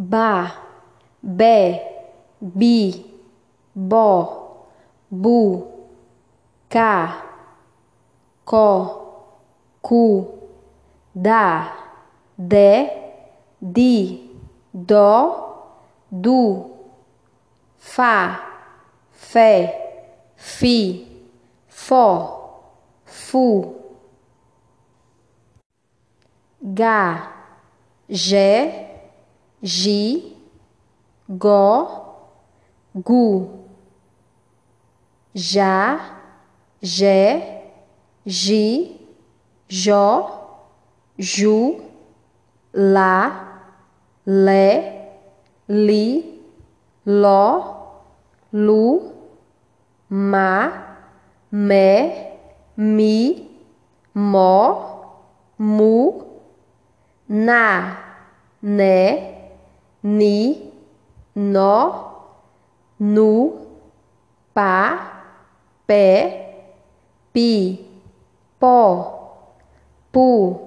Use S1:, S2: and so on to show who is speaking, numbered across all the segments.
S1: ba, bé, bi, bó, bu, cá, có, cu, dá, dé, di, dó, du, fá, fé, fi, fó, fu, gá, gé, gi, gó, gu, já, jé, gi, jó, ju, lá, lé, li, ló, lu, má, mé, mi, mó, mu, na, né, ni, nó, nu, pá, pé, pi, pó, pu,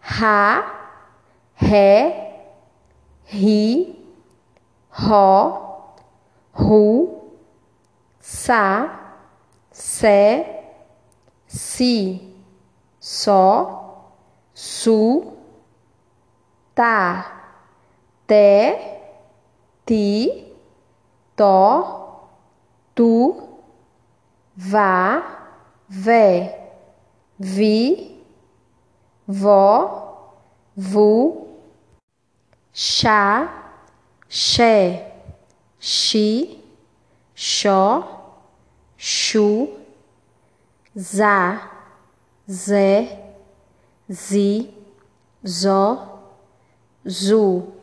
S1: rá, ré, ri, ró, ru, sa, sé, si, só, su, tá té, ti, tó, tu, vá, vé, vi, vó, vu, chá, xé, xi, xó, chu, zá, zé, zi, zó, zu